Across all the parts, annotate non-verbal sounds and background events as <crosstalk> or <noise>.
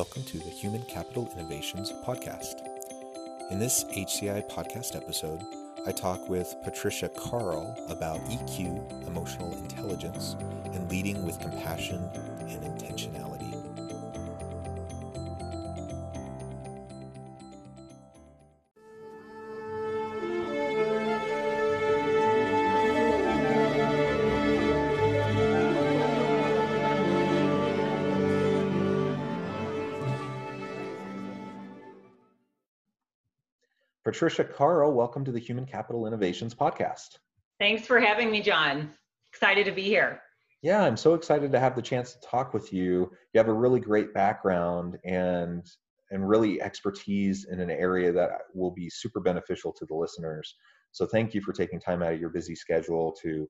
Welcome to the Human Capital Innovations Podcast. In this HCI podcast episode, I talk with Patricia Carl about EQ, emotional intelligence, and leading with compassion and intentionality. Patricia Carl, welcome to the Human Capital Innovations Podcast. Thanks for having me, John. Excited to be here. Yeah, I'm so excited to have the chance to talk with you. You have a really great background and and really expertise in an area that will be super beneficial to the listeners. So thank you for taking time out of your busy schedule to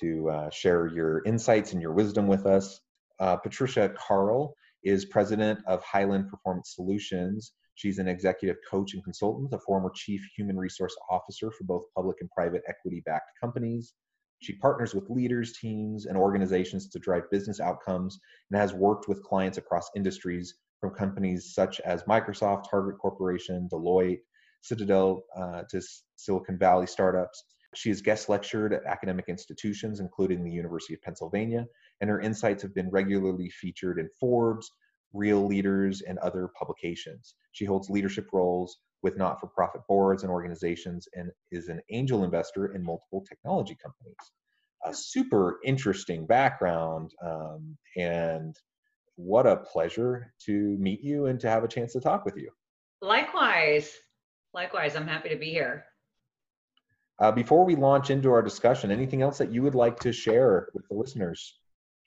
to uh, share your insights and your wisdom with us. Uh, Patricia Carl is president of Highland Performance Solutions She's an executive coach and consultant, a former chief human resource officer for both public and private equity backed companies. She partners with leaders, teams, and organizations to drive business outcomes and has worked with clients across industries from companies such as Microsoft, Target Corporation, Deloitte, Citadel uh, to Silicon Valley startups. She has guest lectured at academic institutions, including the University of Pennsylvania, and her insights have been regularly featured in Forbes, Real Leaders, and other publications. She holds leadership roles with not for profit boards and organizations and is an angel investor in multiple technology companies. A super interesting background, um, and what a pleasure to meet you and to have a chance to talk with you. Likewise. Likewise, I'm happy to be here. Uh, before we launch into our discussion, anything else that you would like to share with the listeners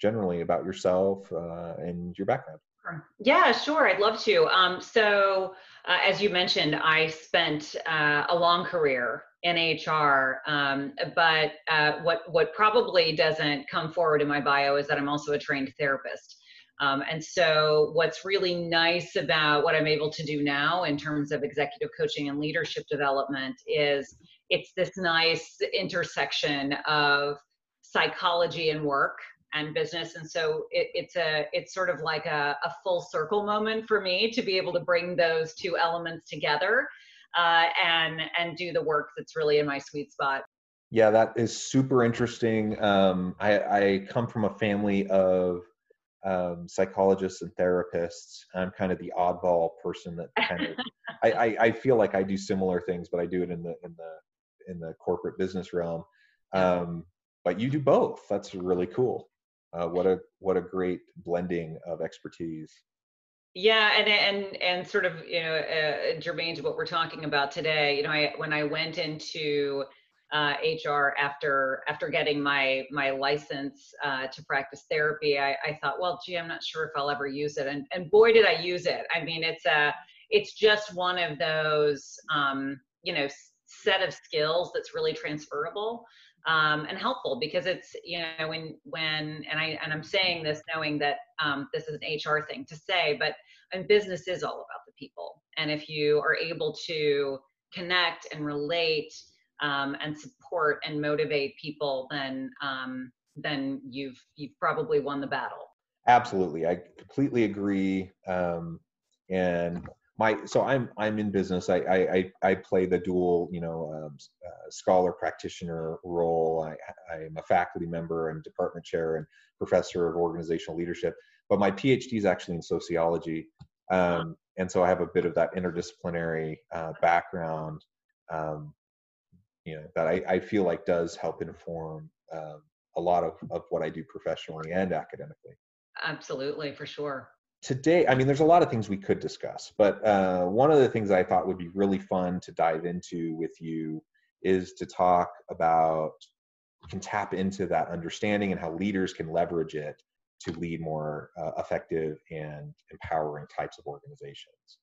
generally about yourself uh, and your background? Yeah, sure. I'd love to. Um, so, uh, as you mentioned, I spent uh, a long career in HR, um, but uh, what what probably doesn't come forward in my bio is that I'm also a trained therapist. Um, and so, what's really nice about what I'm able to do now in terms of executive coaching and leadership development is it's this nice intersection of psychology and work and business. And so it, it's a it's sort of like a, a, full circle moment for me to be able to bring those two elements together uh, and and do the work that's really in my sweet spot. Yeah that is super interesting. Um, I, I come from a family of um, psychologists and therapists. I'm kind of the oddball person that kind of <laughs> I, I, I feel like i do similar things but i do it in the in the in the corporate business realm. Um, but you do both. That's really cool uh, what a what a great blending of expertise. Yeah, and and and sort of you know uh, germane to what we're talking about today. You know, I when I went into uh, HR after after getting my my license uh, to practice therapy, I, I thought, well, gee, I'm not sure if I'll ever use it, and and boy, did I use it. I mean, it's a it's just one of those um, you know set of skills that's really transferable um, and helpful because it's you know when when and I and I'm saying this knowing that um, this is an HR thing to say, but and business is all about the people, and if you are able to connect and relate um, and support and motivate people, then um, then you've you've probably won the battle. Absolutely, I completely agree. Um, and my so i'm i'm in business. I i i play the dual you know um, uh, scholar practitioner role. I i'm a faculty member i'm department chair and professor of organizational leadership but my phd is actually in sociology. Um, and so i have a bit of that interdisciplinary uh, background um, you know that I, I feel like does help inform um, a lot of, of what i do professionally and academically. Absolutely for sure today, I mean, there's a lot of things we could discuss, but uh, one of the things I thought would be really fun to dive into with you is to talk about, can tap into that understanding and how leaders can leverage it to lead more uh, effective and empowering types of organizations.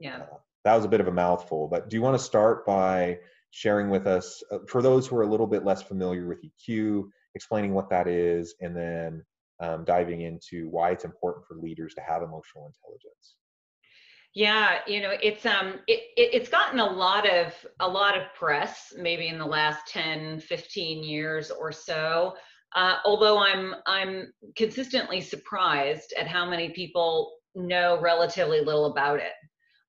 Yeah. Uh, that was a bit of a mouthful, but do you want to start by sharing with us, uh, for those who are a little bit less familiar with EQ, explaining what that is, and then um, diving into why it's important for leaders to have emotional intelligence? Yeah, you know, it's um it, it, it's gotten a lot of a lot of press maybe in the last 10, 15 years or so. Uh, although I'm I'm consistently surprised at how many people know relatively little about it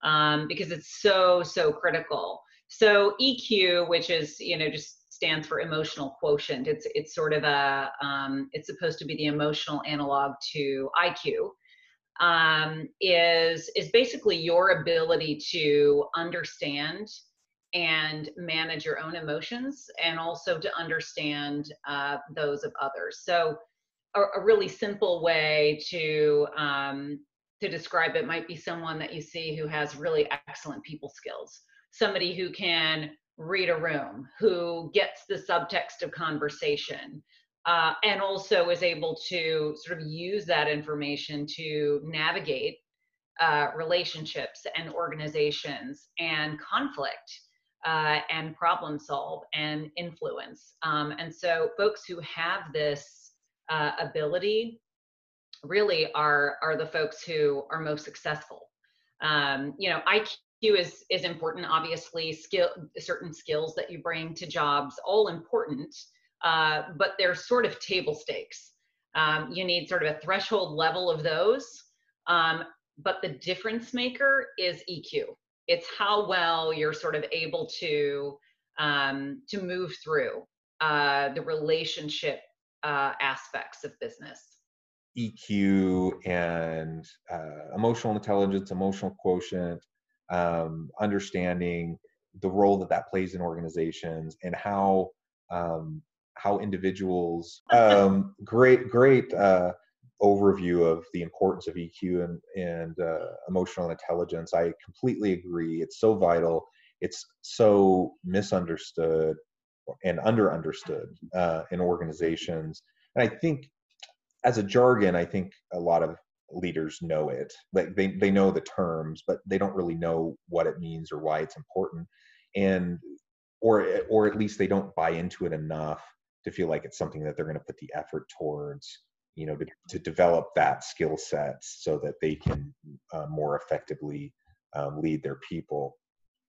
um, because it's so so critical. So EQ, which is you know just stands for emotional quotient. It's it's sort of a um, it's supposed to be the emotional analog to IQ. Um, is is basically your ability to understand and manage your own emotions and also to understand uh, those of others. So, a, a really simple way to um, to describe it might be someone that you see who has really excellent people skills, somebody who can read a room, who gets the subtext of conversation, uh, and also is able to sort of use that information to navigate uh, relationships and organizations and conflict uh, and problem solve and influence. Um, and so, folks who have this uh, ability really are are the folks who are most successful. Um, you know, IQ is is important. Obviously, skill certain skills that you bring to jobs, all important, uh, but they're sort of table stakes. Um, you need sort of a threshold level of those. Um, but the difference maker is EQ it's how well you're sort of able to um, to move through uh, the relationship uh, aspects of business. EQ and uh, emotional intelligence, emotional quotient, um, understanding the role that that plays in organizations and how um, how individuals. Um, <laughs> great, great uh, overview of the importance of EQ and, and uh, emotional intelligence. I completely agree. It's so vital. It's so misunderstood and underunderstood uh, in organizations. And I think, as a jargon, I think a lot of leaders know it. Like they they know the terms, but they don't really know what it means or why it's important. And or or at least they don't buy into it enough to feel like it's something that they're going to put the effort towards you know to, to develop that skill set so that they can uh, more effectively um, lead their people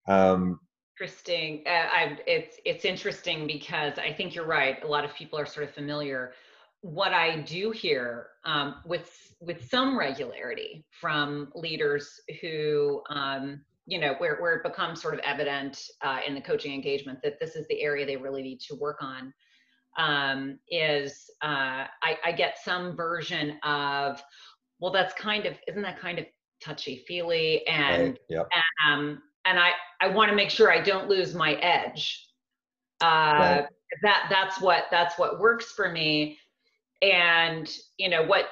um, interesting uh, I, it's it's interesting because i think you're right a lot of people are sort of familiar what i do hear um, with with some regularity from leaders who um, you know where, where it becomes sort of evident uh, in the coaching engagement that this is the area they really need to work on um, is uh, I, I get some version of, well, that's kind of, isn't that kind of touchy feely? And, right. yep. um, and I, I want to make sure I don't lose my edge. Uh, right. That that's what that's what works for me. And you know what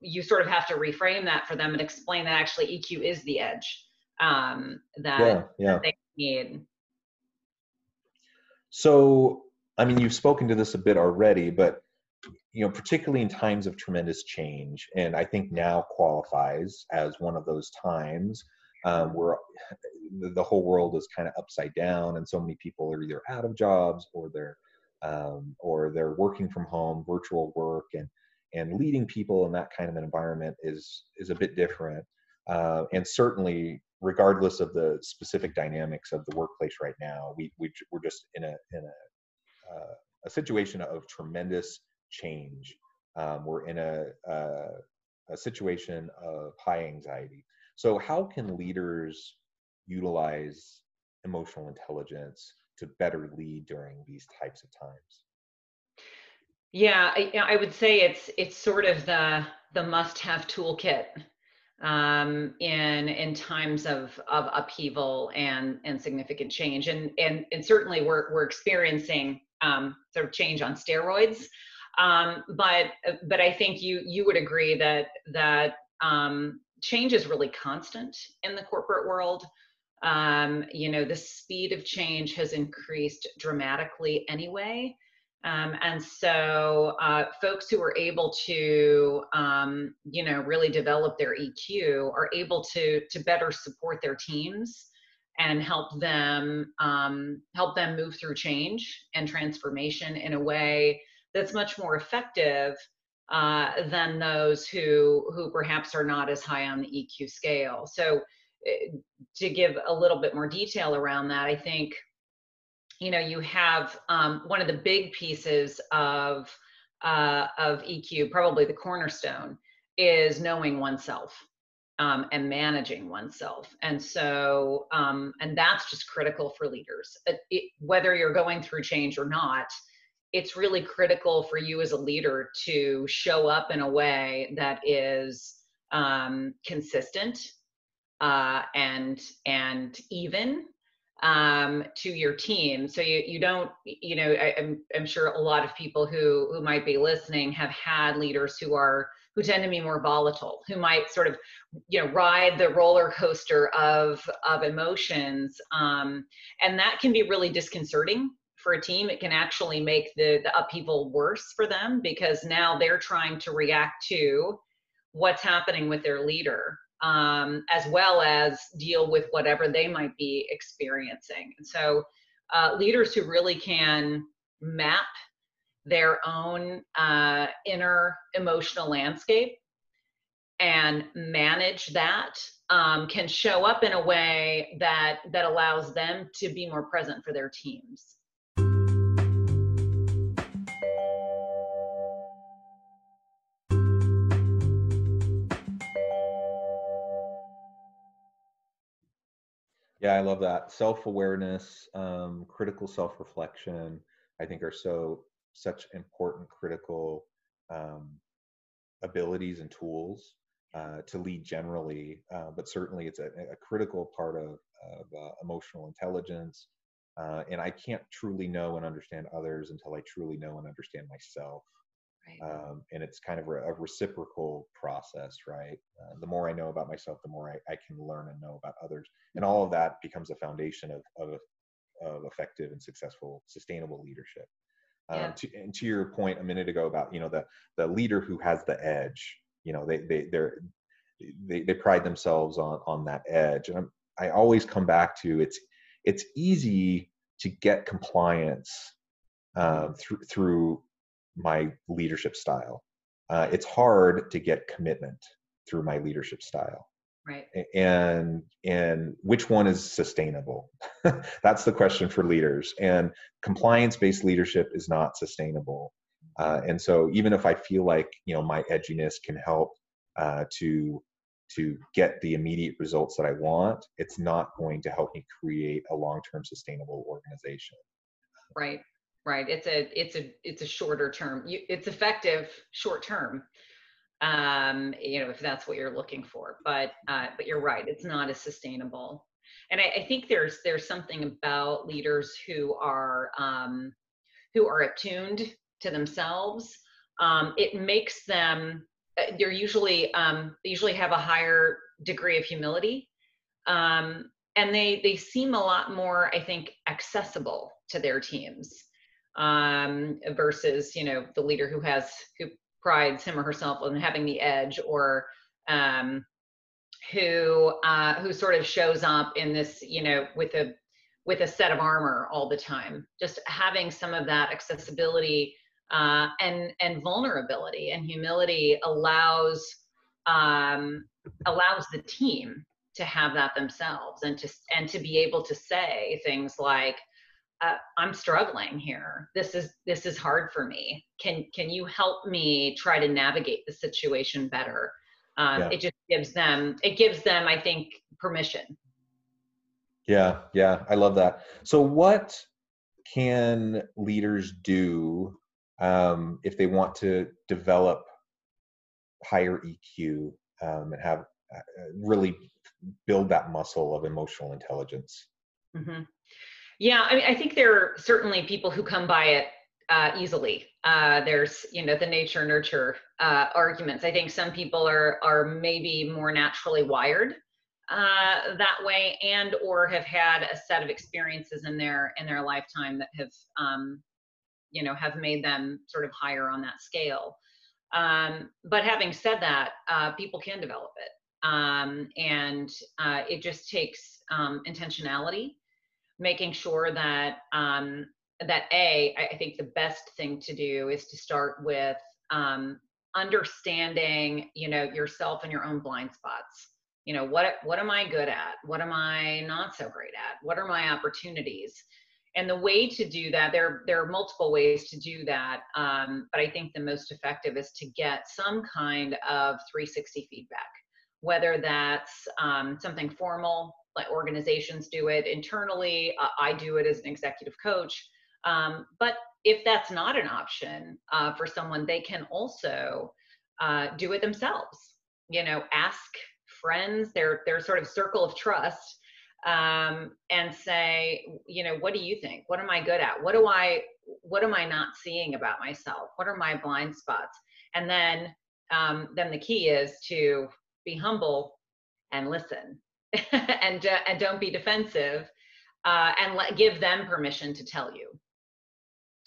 you sort of have to reframe that for them and explain that actually EQ is the edge um, that, yeah, yeah. that they need. So I mean, you've spoken to this a bit already, but you know, particularly in times of tremendous change, and I think now qualifies as one of those times um, where the whole world is kind of upside down, and so many people are either out of jobs or they're um, or they're working from home, virtual work, and and leading people in that kind of an environment is is a bit different. Uh, and certainly, regardless of the specific dynamics of the workplace right now, we, we we're just in a in a uh, a situation of tremendous change. Um, we're in a, a, a situation of high anxiety. So, how can leaders utilize emotional intelligence to better lead during these types of times? Yeah, I, I would say it's it's sort of the the must-have toolkit um, in in times of of upheaval and and significant change, and and and certainly we're we're experiencing um, sort of change on steroids. Um, but but I think you you would agree that that um, change is really constant in the corporate world. Um, you know, the speed of change has increased dramatically anyway. Um, and so, uh, folks who are able to, um, you know, really develop their EQ are able to to better support their teams and help them um, help them move through change and transformation in a way that's much more effective uh, than those who who perhaps are not as high on the EQ scale. So, to give a little bit more detail around that, I think you know you have um, one of the big pieces of uh, of EQ, probably the cornerstone, is knowing oneself um, and managing oneself. And so, um, and that's just critical for leaders. It, it, whether you're going through change or not, it's really critical for you as a leader to show up in a way that is um, consistent uh, and and even um, to your team. So you, you don't, you know, I, am I'm, I'm sure a lot of people who, who might be listening have had leaders who are, who tend to be more volatile, who might sort of, you know, ride the roller coaster of, of emotions. Um, and that can be really disconcerting for a team. It can actually make the, the upheaval worse for them because now they're trying to react to what's happening with their leader um, as well as deal with whatever they might be experiencing. And so, uh, leaders who really can map their own uh, inner emotional landscape and manage that um, can show up in a way that that allows them to be more present for their teams Yeah, I love that. Self-awareness, um, critical self-reflection, I think are so such important critical um, abilities and tools uh, to lead generally, uh, but certainly it's a, a critical part of, of uh, emotional intelligence. Uh, and I can't truly know and understand others until I truly know and understand myself. Right. Um, and it's kind of a, reciprocal process, right? Uh, the more I know about myself, the more I, I, can learn and know about others. And all of that becomes a foundation of, of, of effective and successful, sustainable leadership. Um, yeah. to, and to your point a minute ago about, you know, the, the leader who has the edge, you know, they, they, they're, they, they pride themselves on, on that edge. And I'm, I always come back to it's, it's easy to get compliance um, through, through my leadership style. Uh, it's hard to get commitment through my leadership style. Right. And and which one is sustainable? <laughs> That's the question for leaders. And compliance-based leadership is not sustainable. Uh, and so even if I feel like you know my edginess can help uh, to to get the immediate results that I want, it's not going to help me create a long-term sustainable organization. Right right? It's a it's a it's a shorter term. It's effective short term um you know if that's what you're looking for but uh but you're right it's not as sustainable. And I, I think there's there's something about leaders who are um who are attuned to themselves. Um it makes them uh, they're usually um they usually have a higher degree of humility um and they they seem a lot more i think accessible to their teams um, versus you know the leader who has who prides him or herself on having the edge or um, who uh, who sort of shows up in this you know with a with a set of armor all the time. Just having some of that accessibility uh, and and vulnerability and humility allows um, allows the team to have that themselves and to and to be able to say things like uh, i'm struggling here. This is this is hard for me. Can can you help me try to navigate the situation better? Um, yeah. it just gives them it gives them i think permission. Yeah yeah i love that. So what can leaders do um, if they want to develop higher eq um, and have uh, really build that muscle of emotional intelligence? Mm-hmm. Yeah, I mean, I think there are certainly people who come by it uh, easily. Uh, there's, you know, the nature nurture uh, arguments. I think some people are are maybe more naturally wired uh, that way, and or have had a set of experiences in their in their lifetime that have, um, you know have made them sort of higher on that scale um, but having said that uh, people can develop it um, and uh, it just takes um, intentionality making sure that um, that a I think the best thing to do is to start with um, understanding you know yourself and your own blind spots. You know what what am i good at? What am i not so great at? What are my opportunities? And the way to do that there there are multiple ways to do that um, but i think the most effective is to get some kind of 360 feedback whether that's um, something formal like organizations do it internally uh, i do it as an executive coach um, but if that's not an option uh, for someone they can also uh, do it themselves you know ask friends, their their sort of circle of trust, um, and say, you know, what do you think? What am I good at? What do I what am I not seeing about myself? What are my blind spots? And then um, then the key is to be humble and listen, <laughs> and uh, and don't be defensive, uh, and let give them permission to tell you.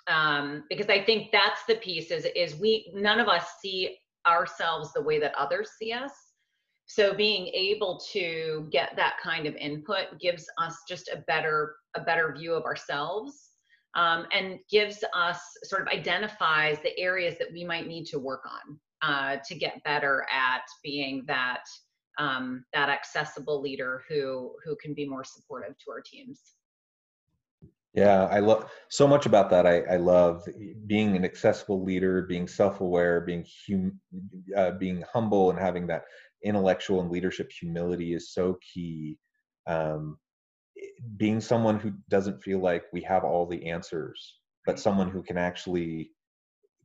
Um, because I think that's the piece is is we none of us see ourselves the way that others see us so being able to get that kind of input gives us just a better a better view of ourselves um, and gives us sort of identifies the areas that we might need to work on uh, to get better at being that um, that accessible leader who who can be more supportive to our teams. Yeah i love so much about that i, I love being an accessible leader being self-aware being hum, uh, being humble and having that intellectual and leadership humility is so key. Um, being someone who doesn't feel like we have all the answers, but someone who can actually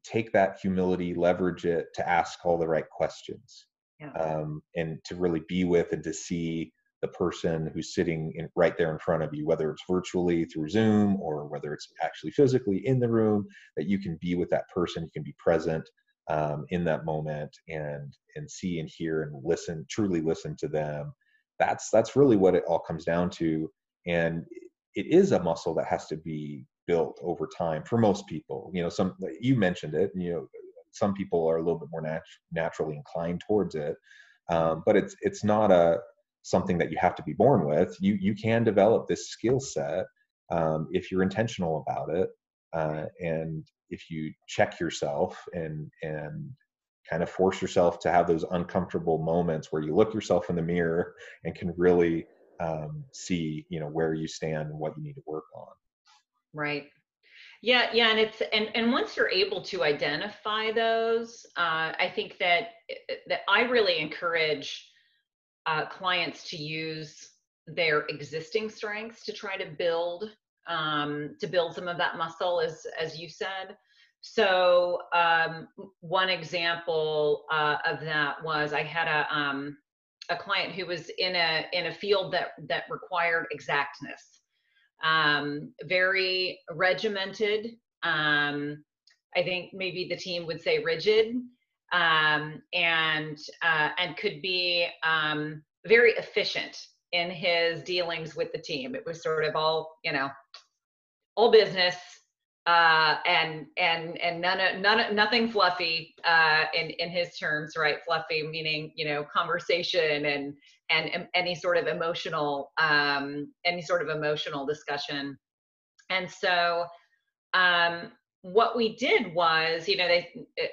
take that humility, leverage it to ask all the right questions, yeah. um, and to really be with and to see the person who's sitting in, right there in front of you, whether it's virtually through Zoom or whether it's actually physically in the room, that you can be with that person, you can be present, um, in that moment and and see and hear and listen truly listen to them that's that's really what it all comes down to and it is a muscle that has to be built over time for most people you know some you mentioned it you know some people are a little bit more nat- naturally inclined towards it um, but it's it's not a something that you have to be born with. You you can develop this skill set um, if you're intentional about it uh, and if you check yourself and and kind of force yourself to have those uncomfortable moments where you look yourself in the mirror and can really um, see you know where you stand and what you need to work on. Right yeah yeah and it's and and once you're able to identify those uh, i think that that i really encourage uh, clients to use their existing strengths to try to build um, to build some of that muscle, as as you said. So um, one example uh, of that was I had a um, a client who was in a in a field that that required exactness, um, very regimented. Um, I think maybe the team would say rigid, um, and uh, and could be um, very efficient in his dealings with the team. It was sort of all, you know, all business uh, and and and none of none of, nothing fluffy uh, in in his terms, right? Fluffy meaning you know conversation and and any sort of emotional um, any sort of emotional discussion. And so um, what we did was, you know, they it,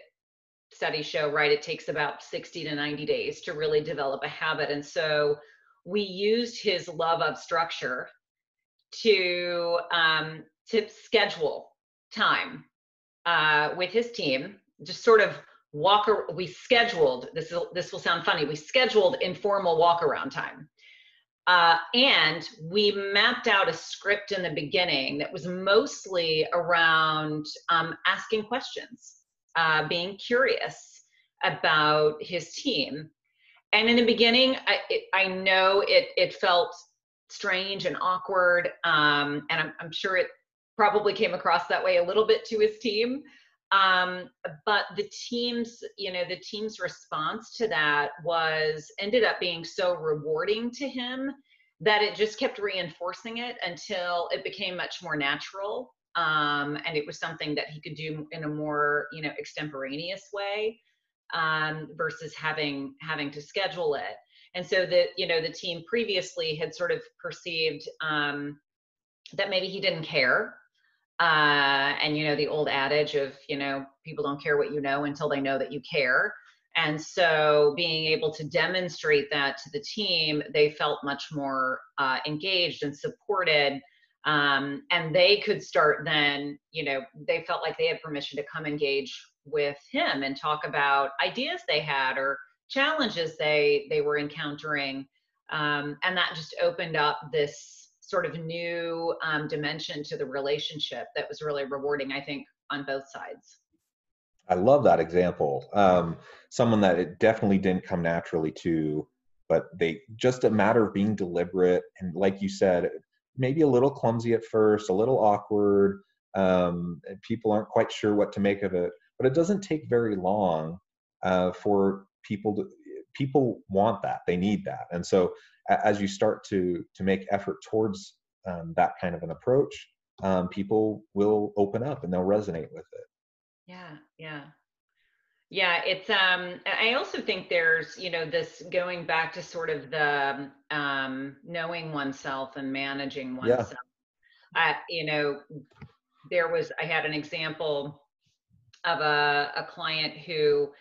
studies show right it takes about 60 to 90 days to really develop a habit and so we used his love of structure to um, to schedule time uh, with his team. Just sort of walk. We scheduled this. Is, this will sound funny. We scheduled informal walk around time. Uh, and we mapped out a script in the beginning that was mostly around um, asking questions, uh, being curious about his team, and in the beginning i, it, I know it it felt strange and awkward um, and I'm, I'm sure it probably came across that way a little bit to his team um, but the team's you know the team's response to that was ended up being so rewarding to him that it just kept reinforcing it until it became much more natural um, and it was something that he could do in a more you know extemporaneous way um, versus having having to schedule it. And so that you know the team previously had sort of perceived um, that maybe he didn't care. Uh, and you know the old adage of you know people don't care what you know until they know that you care. And so being able to demonstrate that to the team, they felt much more uh, engaged and supported. Um, and they could start then, you know, they felt like they had permission to come engage with him and talk about ideas they had or challenges they they were encountering. Um, and that just opened up this sort of new um, dimension to the relationship that was really rewarding, I think, on both sides. I love that example. Um, someone that it definitely didn't come naturally to, but they just a matter of being deliberate and, like you said, maybe a little clumsy at first, a little awkward. Um, people aren't quite sure what to make of it, but it doesn't take very long uh, for people to. People want that; they need that, and so as you start to to make effort towards um, that kind of an approach, um, people will open up and they'll resonate with it. Yeah, yeah. Yeah, it's um I also think there's, you know, this going back to sort of the um knowing oneself and managing oneself. Yeah. you know, there was I had an example of a a client who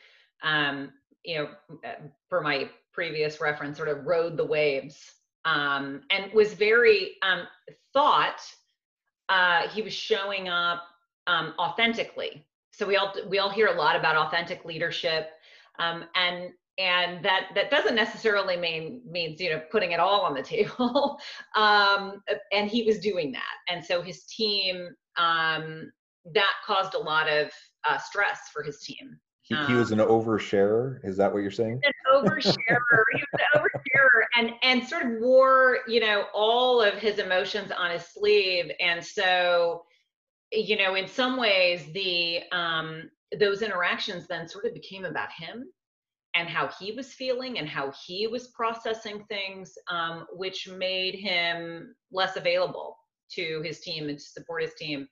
um you know, uh, for my previous reference sort of rode the waves um and was very um thought uh he was showing up um authentically. So we all we all hear a lot about authentic leadership um, and and that that doesn't necessarily mean means you know putting it all on the <laughs> table um, and he was doing that. And so his team um, that caused a lot of uh, stress for his team he, he was um, an oversharer? Is that what you're saying? An oversharer. He was an <laughs> oversharer and and sort of wore you know all of his emotions on his sleeve. And so you know in some ways the um those interactions then sort of became about him and how he was feeling and how he was processing things um, which made him less available to his team and to support his team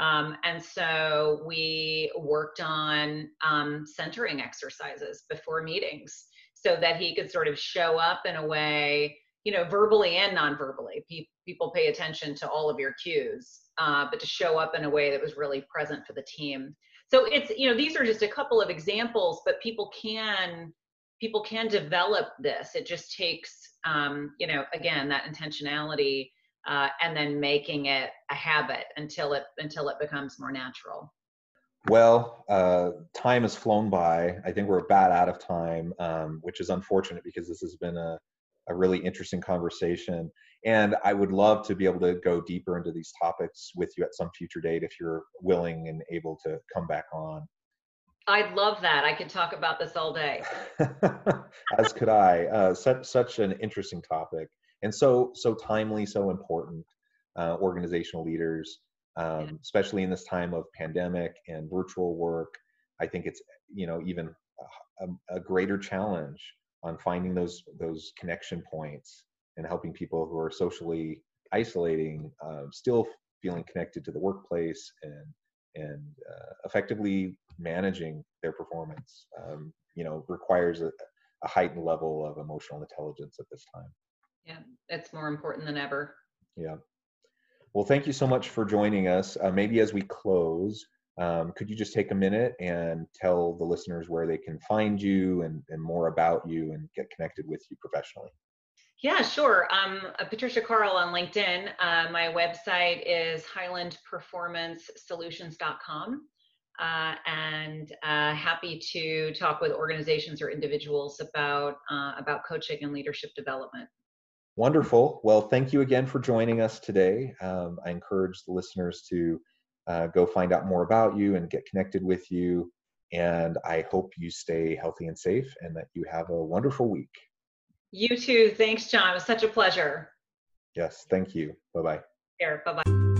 um, and so we worked on um, centering exercises before meetings so that he could sort of show up in a way you know verbally and non-verbally Pe- people pay attention to all of your cues uh, but to show up in a way that was really present for the team. So it's you know these are just a couple of examples, but people can people can develop this. It just takes um, you know again that intentionality uh, and then making it a habit until it until it becomes more natural. Well, uh, time has flown by. I think we're about out of time, um, which is unfortunate because this has been a, a really interesting conversation. And I would love to be able to go deeper into these topics with you at some future date if you're willing and able to come back on. I'd love that. I could talk about this all day. <laughs> As could I. Uh, such such an interesting topic, and so so timely, so important. Uh, organizational leaders, um, yeah. especially in this time of pandemic and virtual work, I think it's you know even a, a greater challenge on finding those those connection points and helping people who are socially isolating uh, still feeling connected to the workplace and and uh, effectively managing their performance um, you know requires a, a, heightened level of emotional intelligence at this time yeah it's more important than ever yeah well thank you so much for joining us uh, maybe as we close um, could you just take a minute and tell the listeners where they can find you and, and more about you and get connected with you professionally yeah, sure. Um, uh, Patricia Carl on LinkedIn. Uh, my website is highlandperformancesolutions.com. Uh, and uh, happy to talk with organizations or individuals about uh, about coaching and leadership development. Wonderful. Well, thank you again for joining us today. Um, I encourage the listeners to uh, go find out more about you and get connected with you. And I hope you stay healthy and safe and that you have a wonderful week. You too. Thanks, John. It was such a pleasure. Yes, thank you. Bye bye. Here, bye bye.